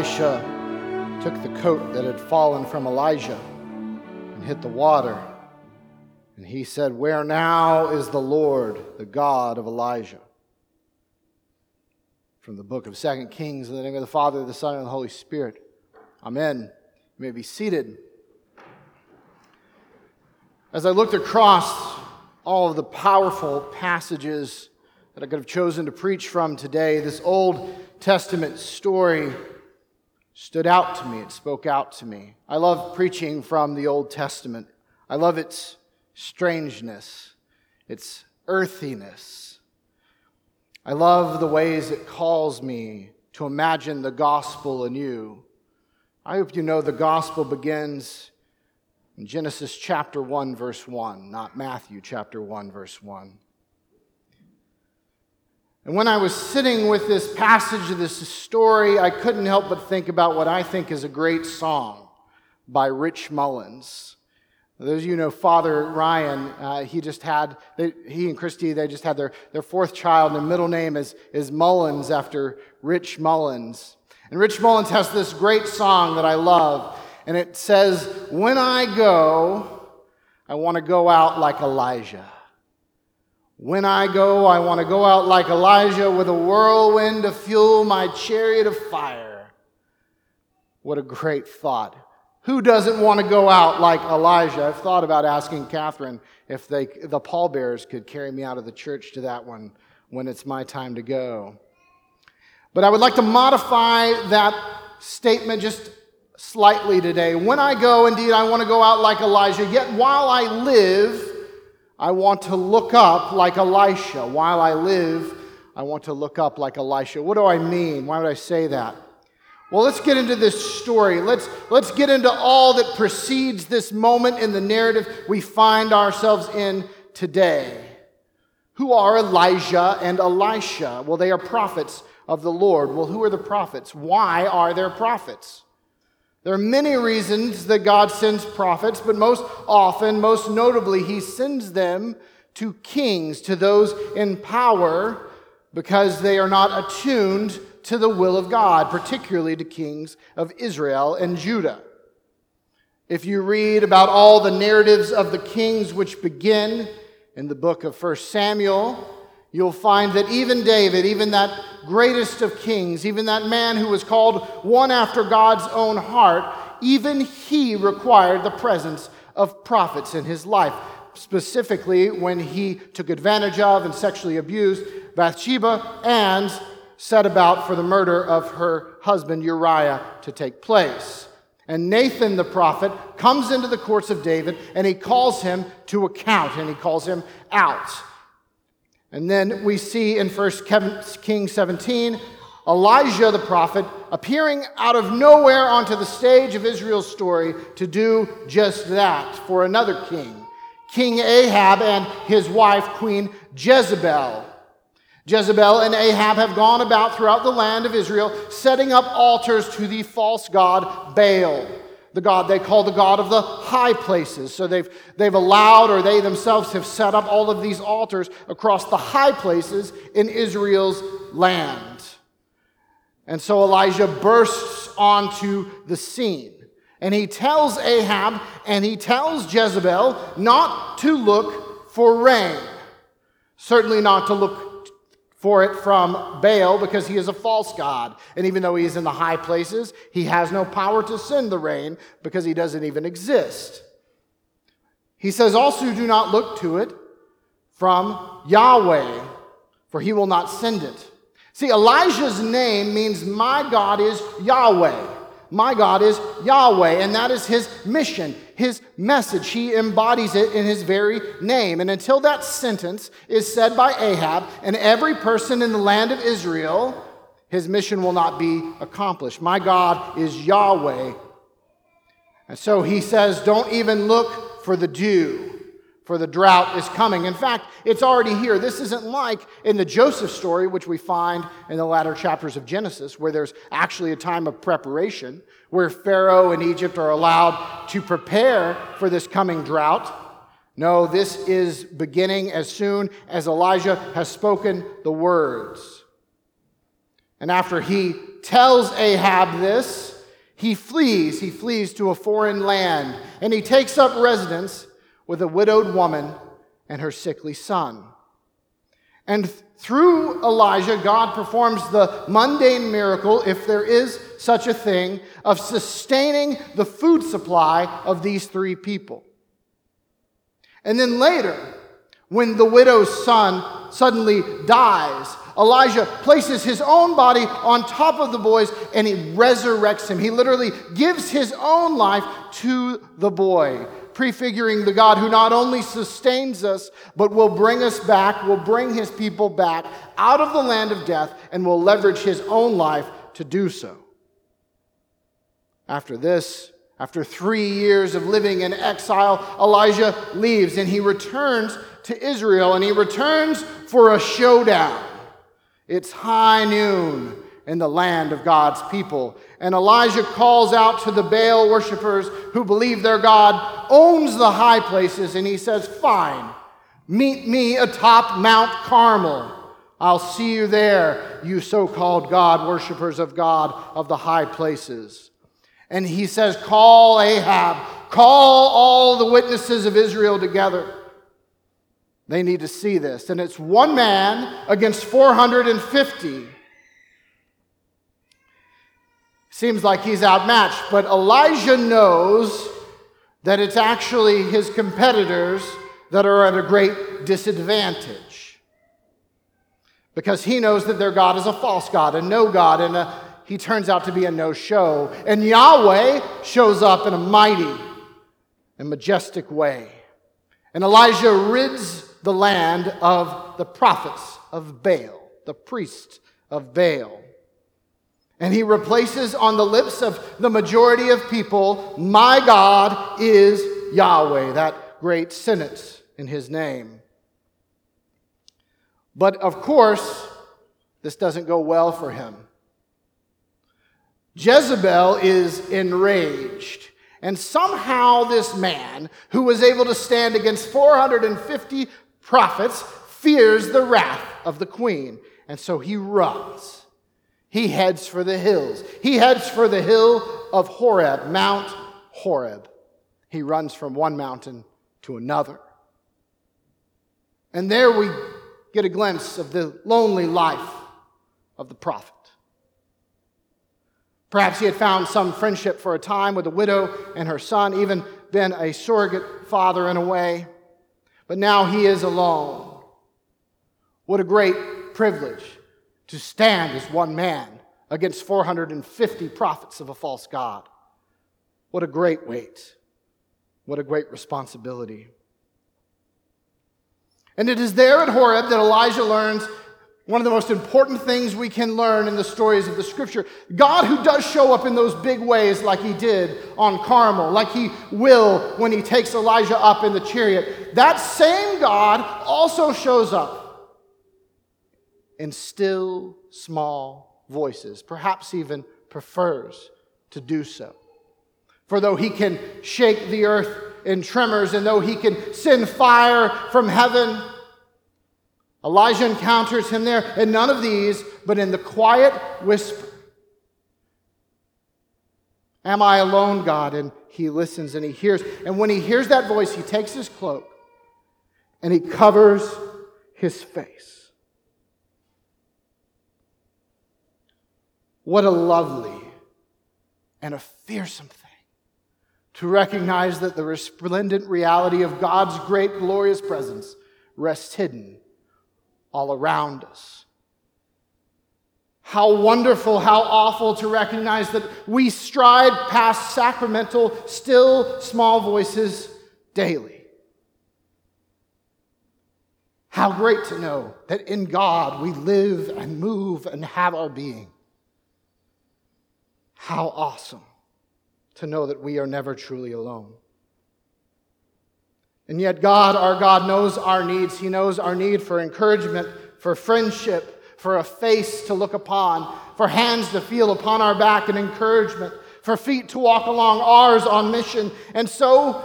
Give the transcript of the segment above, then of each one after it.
Elisha took the coat that had fallen from Elijah and hit the water. And he said, Where now is the Lord, the God of Elijah? From the book of Second Kings, in the name of the Father, the Son, and the Holy Spirit. Amen. You may be seated. As I looked across all of the powerful passages that I could have chosen to preach from today, this Old Testament story stood out to me. It spoke out to me. I love preaching from the Old Testament. I love its strangeness, its earthiness. I love the ways it calls me to imagine the gospel anew. I hope you know the gospel begins in Genesis chapter 1, verse 1, not Matthew chapter 1, verse 1. And when I was sitting with this passage of this story, I couldn't help but think about what I think is a great song by Rich Mullins. Those of you know Father Ryan, uh, he just had, they, he and Christy, they just had their, their fourth child, and their middle name is, is Mullins after Rich Mullins. And Rich Mullins has this great song that I love, and it says, When I go, I want to go out like Elijah. When I go, I want to go out like Elijah with a whirlwind to fuel my chariot of fire. What a great thought. Who doesn't want to go out like Elijah? I've thought about asking Catherine if they, the pallbearers could carry me out of the church to that one when it's my time to go. But I would like to modify that statement just slightly today. When I go, indeed, I want to go out like Elijah, yet while I live, I want to look up like Elisha. While I live, I want to look up like Elisha. What do I mean? Why would I say that? Well, let's get into this story. Let's, let's get into all that precedes this moment in the narrative we find ourselves in today. Who are Elijah and Elisha? Well, they are prophets of the Lord. Well, who are the prophets? Why are there prophets? There are many reasons that God sends prophets, but most often, most notably, he sends them to kings, to those in power, because they are not attuned to the will of God, particularly to kings of Israel and Judah. If you read about all the narratives of the kings which begin in the book of 1 Samuel, you'll find that even David, even that greatest of kings, even that man who was called one after God's own heart, even he required the presence of prophets in his life, specifically when he took advantage of and sexually abused Bathsheba and set about for the murder of her husband Uriah to take place. And Nathan the prophet comes into the courts of David and he calls him to account and he calls him out. And then we see in 1 Kings 17 Elijah the prophet appearing out of nowhere onto the stage of Israel's story to do just that for another king, King Ahab and his wife, Queen Jezebel. Jezebel and Ahab have gone about throughout the land of Israel, setting up altars to the false god Baal the God they call the God of the high places. So they've, they've allowed, or they themselves have set up all of these altars across the high places in Israel's land. And so Elijah bursts onto the scene. And he tells Ahab and he tells Jezebel not to look for rain. Certainly not to look for it from Baal because he is a false god. And even though he is in the high places, he has no power to send the rain because he doesn't even exist. He says, Also, do not look to it from Yahweh, for he will not send it. See, Elijah's name means my God is Yahweh. My God is Yahweh, and that is his mission, his message. He embodies it in his very name. And until that sentence is said by Ahab and every person in the land of Israel, his mission will not be accomplished. My God is Yahweh. And so he says, Don't even look for the dew for the drought is coming. In fact, it's already here. This isn't like in the Joseph story, which we find in the latter chapters of Genesis, where there's actually a time of preparation, where Pharaoh and Egypt are allowed to prepare for this coming drought. No, this is beginning as soon as Elijah has spoken the words. And after he tells Ahab this, he flees. He flees to a foreign land and he takes up residence with a widowed woman and her sickly son. And through Elijah, God performs the mundane miracle, if there is such a thing, of sustaining the food supply of these three people. And then later, when the widow's son suddenly dies, Elijah places his own body on top of the boy's and he resurrects him. He literally gives his own life to the boy prefiguring the God who not only sustains us, but will bring us back, will bring his people back out of the land of death, and will leverage his own life to do so. After this, after three years of living in exile, Elijah leaves and he returns to Israel and he returns for a showdown. It's high noon in the land of God's people. And Elijah calls out to the Baal worshippers who believe their God owns the high places, and he says, Fine, meet me atop Mount Carmel. I'll see you there, you so called God worshippers of God of the high places. And he says, Call Ahab, call all the witnesses of Israel together. They need to see this. And it's one man against 450. Seems like he's outmatched, but Elijah knows that it's actually his competitors that are at a great disadvantage. Because he knows that their God is a false God, a no God, and a, he turns out to be a no show. And Yahweh shows up in a mighty and majestic way. And Elijah rids the land of the prophets of Baal, the priests of Baal. And he replaces on the lips of the majority of people, My God is Yahweh, that great sentence in his name. But of course, this doesn't go well for him. Jezebel is enraged. And somehow, this man, who was able to stand against 450 prophets, fears the wrath of the queen. And so he runs he heads for the hills. He heads for the hill of Horeb, Mount Horeb. He runs from one mountain to another. And there we get a glimpse of the lonely life of the prophet. Perhaps he had found some friendship for a time with a widow and her son, even been a surrogate father in a way. But now he is alone. What a great privilege to stand as one man against 450 prophets of a false God. What a great weight. What a great responsibility. And it is there at Horeb that Elijah learns one of the most important things we can learn in the stories of the scripture. God, who does show up in those big ways, like he did on Carmel, like he will when he takes Elijah up in the chariot, that same God also shows up in still small voices, perhaps even prefers to do so. For though he can shake the earth in tremors, and though he can send fire from heaven, Elijah encounters him there in none of these, but in the quiet whisper. Am I alone, God? And he listens and he hears. And when he hears that voice, he takes his cloak and he covers his face. What a lovely and a fearsome thing to recognize that the resplendent reality of God's great, glorious presence rests hidden all around us. How wonderful, how awful to recognize that we stride past sacramental, still small voices daily. How great to know that in God we live and move and have our being. How awesome to know that we are never truly alone. And yet, God, our God, knows our needs. He knows our need for encouragement, for friendship, for a face to look upon, for hands to feel upon our back and encouragement, for feet to walk along ours on mission. And so,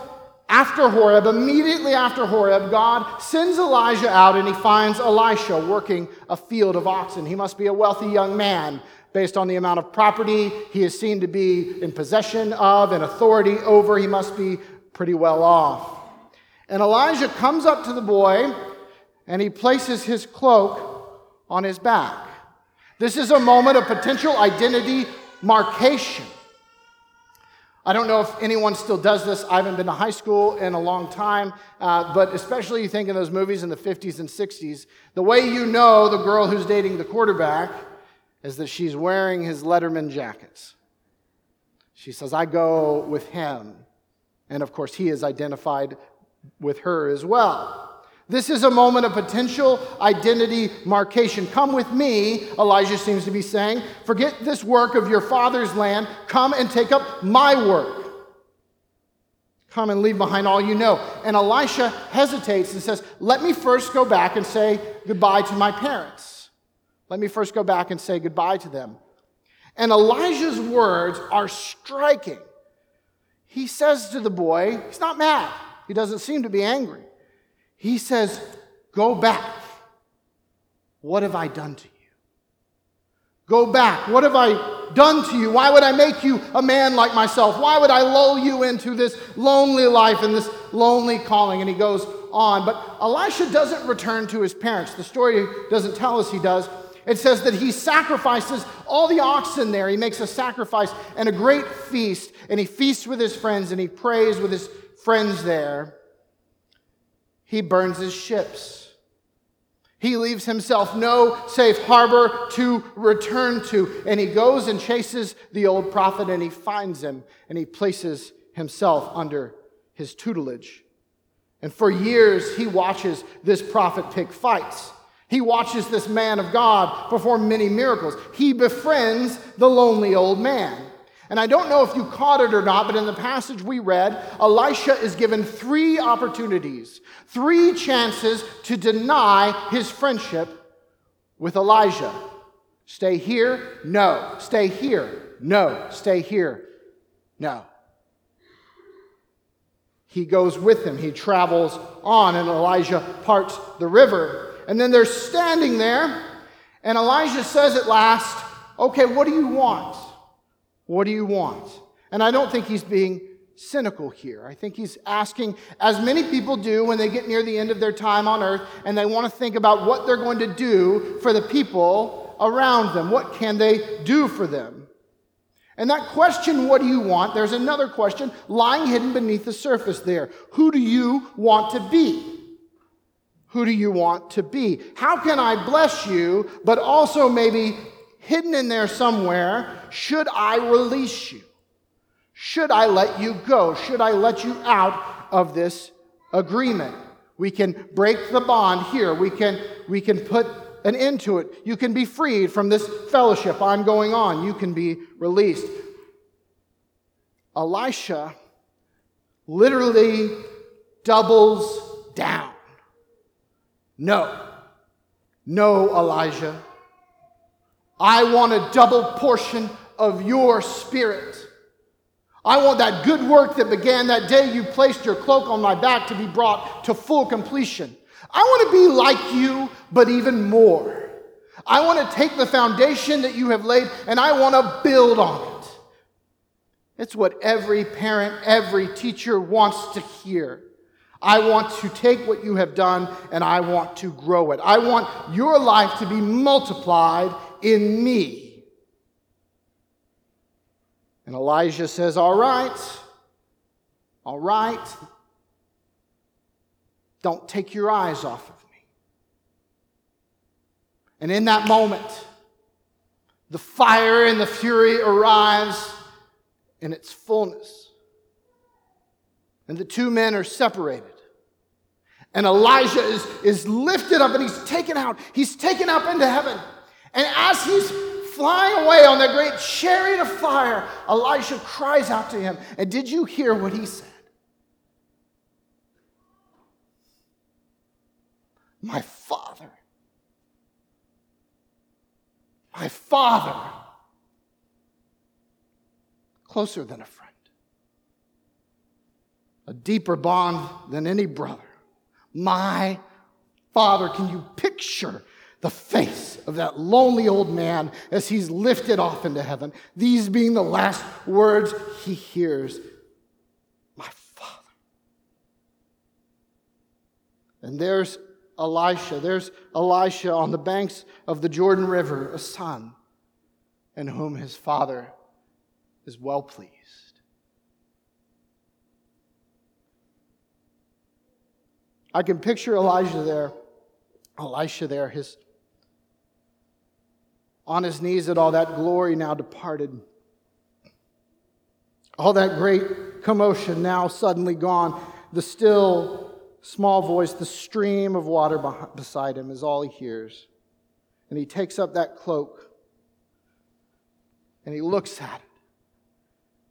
after Horeb, immediately after Horeb, God sends Elijah out and he finds Elisha working a field of oxen. He must be a wealthy young man Based on the amount of property he is seen to be in possession of and authority over, he must be pretty well off. And Elijah comes up to the boy and he places his cloak on his back. This is a moment of potential identity markation. I don't know if anyone still does this. I haven't been to high school in a long time, uh, but especially you think in those movies in the 50s and 60s, the way you know the girl who's dating the quarterback is that she's wearing his Letterman jackets. She says, I go with him. And of course, he is identified with her as well. This is a moment of potential identity marcation. Come with me, Elijah seems to be saying. Forget this work of your father's land. Come and take up my work. Come and leave behind all you know. And Elisha hesitates and says, Let me first go back and say goodbye to my parents. Let me first go back and say goodbye to them. And Elijah's words are striking. He says to the boy, He's not mad, he doesn't seem to be angry. He says, Go back. What have I done to you? Go back. What have I done to you? Why would I make you a man like myself? Why would I lull you into this lonely life and this lonely calling? And he goes on. But Elisha doesn't return to his parents. The story doesn't tell us he does. It says that he sacrifices all the oxen there. He makes a sacrifice and a great feast. And he feasts with his friends and he prays with his friends there he burns his ships. He leaves himself no safe harbor to return to. And he goes and chases the old prophet and he finds him and he places himself under his tutelage. And for years, he watches this prophet pick fights. He watches this man of God perform many miracles. He befriends the lonely old man. And I don't know if you caught it or not, but in the passage we read, Elisha is given three opportunities, three chances to deny his friendship with Elijah. Stay here, no. Stay here, no. Stay here, no. He goes with him. He travels on, and Elijah parts the river. And then they're standing there, and Elijah says at last, Okay, what do you want? What do you want? And I don't think he's being cynical here. I think he's asking, as many people do when they get near the end of their time on earth and they want to think about what they're going to do for the people around them. What can they do for them? And that question, what do you want? There's another question lying hidden beneath the surface there. Who do you want to be? Who do you want to be? How can I bless you, but also maybe hidden in there somewhere, should I release you? Should I let you go? Should I let you out of this agreement? We can break the bond here. We can, we can put an end to it. You can be freed from this fellowship. I'm going on. You can be released. Elisha literally doubles down. No. No, Elijah. I want a double portion of your spirit. I want that good work that began that day you placed your cloak on my back to be brought to full completion. I want to be like you, but even more. I want to take the foundation that you have laid and I want to build on it. It's what every parent, every teacher wants to hear. I want to take what you have done and I want to grow it. I want your life to be multiplied in me. And Elijah says, All right, all right, don't take your eyes off of me. And in that moment, the fire and the fury arrives in its fullness. And the two men are separated. And Elijah is, is lifted up and he's taken out. He's taken up into heaven. And as he's flying away on that great chariot of fire, Elisha cries out to him. And did you hear what he said? My father. My father. Closer than a friend. A deeper bond than any brother. My father. Can you picture the face of that lonely old man as he's lifted off into heaven. These being the last words he hears My Father. And there's Elisha. There's Elisha on the banks of the Jordan River, a son in whom his father is well pleased. I can picture Elijah there, Elisha there, his on his knees at all that glory now departed. All that great commotion now suddenly gone. The still small voice, the stream of water beside him is all he hears. And he takes up that cloak and he looks at it.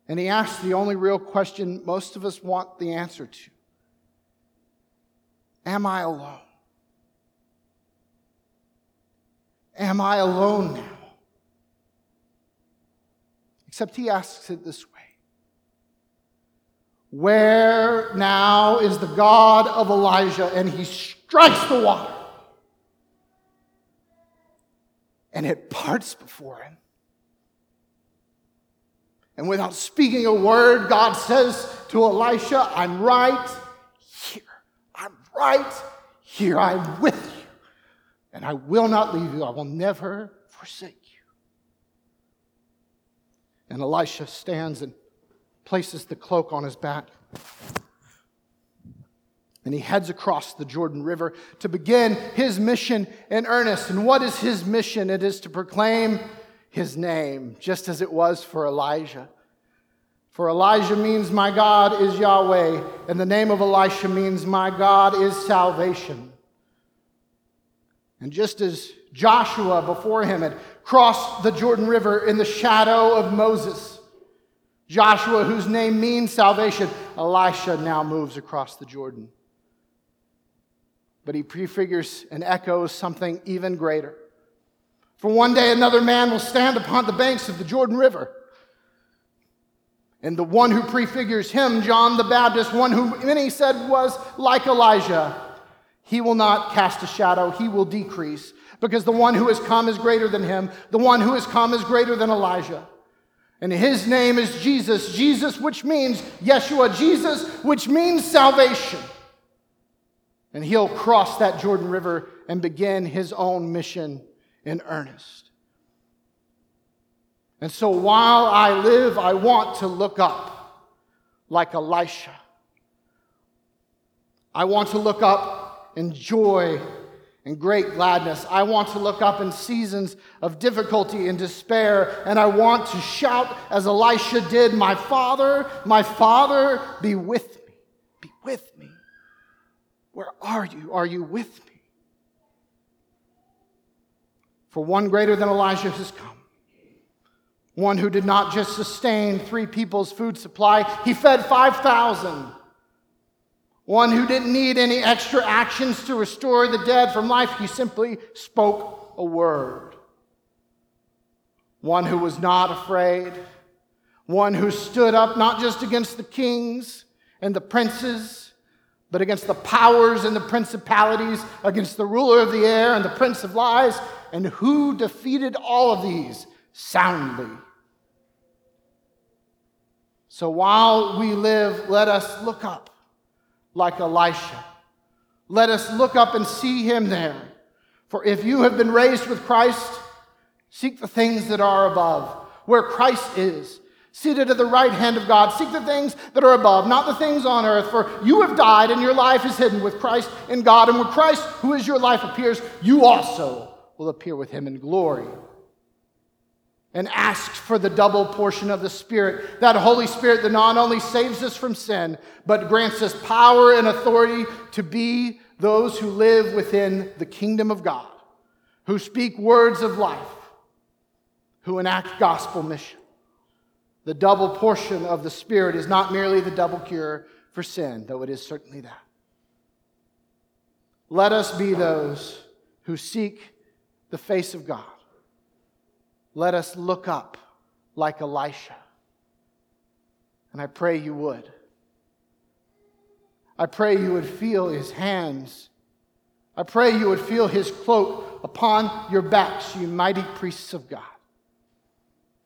And he asks the only real question most of us want the answer to Am I alone? Am I alone now? Except he asks it this way Where now is the God of Elijah? And he strikes the water. And it parts before him. And without speaking a word, God says to Elisha, I'm right here. I'm right here. I'm with you and I will not leave you. I will never forsake you. And Elisha stands and places the cloak on his back. And he heads across the Jordan River to begin his mission in earnest. And what is his mission? It is to proclaim his name, just as it was for Elijah. For Elijah means, My God is Yahweh, and the name of Elisha means, My God is salvation. And just as Joshua before him had crossed the Jordan River in the shadow of Moses, Joshua, whose name means salvation, Elisha now moves across the Jordan. But he prefigures and echoes something even greater. For one day another man will stand upon the banks of the Jordan River. And the one who prefigures him, John the Baptist, one who many said was like Elijah, he will not cast a shadow, he will decrease, because the one who has come is greater than him. The one who has come is greater than Elijah. And his name is Jesus, Jesus, which means Yeshua, Jesus, which means salvation. And he'll cross that Jordan River and begin his own mission in earnest. And so while I live, I want to look up like Elisha. I want to look up and joy and great gladness. I want to look up in seasons of difficulty and despair, and I want to shout as Elisha did, My Father, my Father, be with me. Be with me. Where are you? Are you with me? For one greater than Elijah has come. One who did not just sustain three people's food supply, he fed 5,000 one who didn't need any extra actions to restore the dead from life. He simply spoke a word. One who was not afraid. One who stood up not just against the kings and the princes, but against the powers and the principalities, against the ruler of the air and the prince of lies, and who defeated all of these soundly. So while we live, let us look up like Elisha. Let us look up and see him there. For if you have been raised with Christ, seek the things that are above, where Christ is, seated at the right hand of God. Seek the things that are above, not the things on earth. For you have died, and your life is hidden with Christ in God. And when Christ, who is your life, appears, you also will appear with him in glory and asked for the double portion of the Spirit. That Holy Spirit that not only saves us from sin, but grants us power and authority to be those who live within the kingdom of God, who speak words of life, who enact gospel mission. The double portion of the Spirit is not merely the double cure for sin, though it is certainly that. Let us be those who seek the face of God let us look up like Elisha. And I pray you would. I pray you would feel his hands I pray you would feel his cloak upon your backs, you mighty priests of God.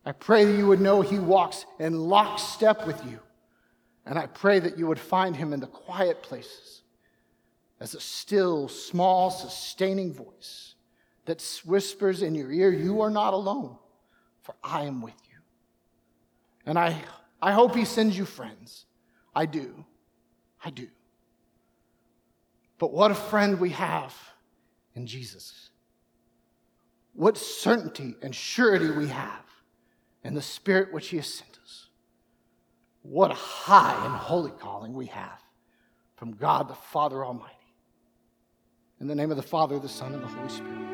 I pray that you would know he walks in lockstep with you. And I pray that you would find him in the quiet places as a still, small, sustaining voice that whispers in your ear, You are not alone, for I am with you. And I, I hope he sends you friends. I do. I do. But what a friend we have in Jesus. What certainty and surety we have in the Spirit which He has sent us. What a high and holy calling we have from God the Father Almighty. In the name of the Father, the Son, and the Holy Spirit.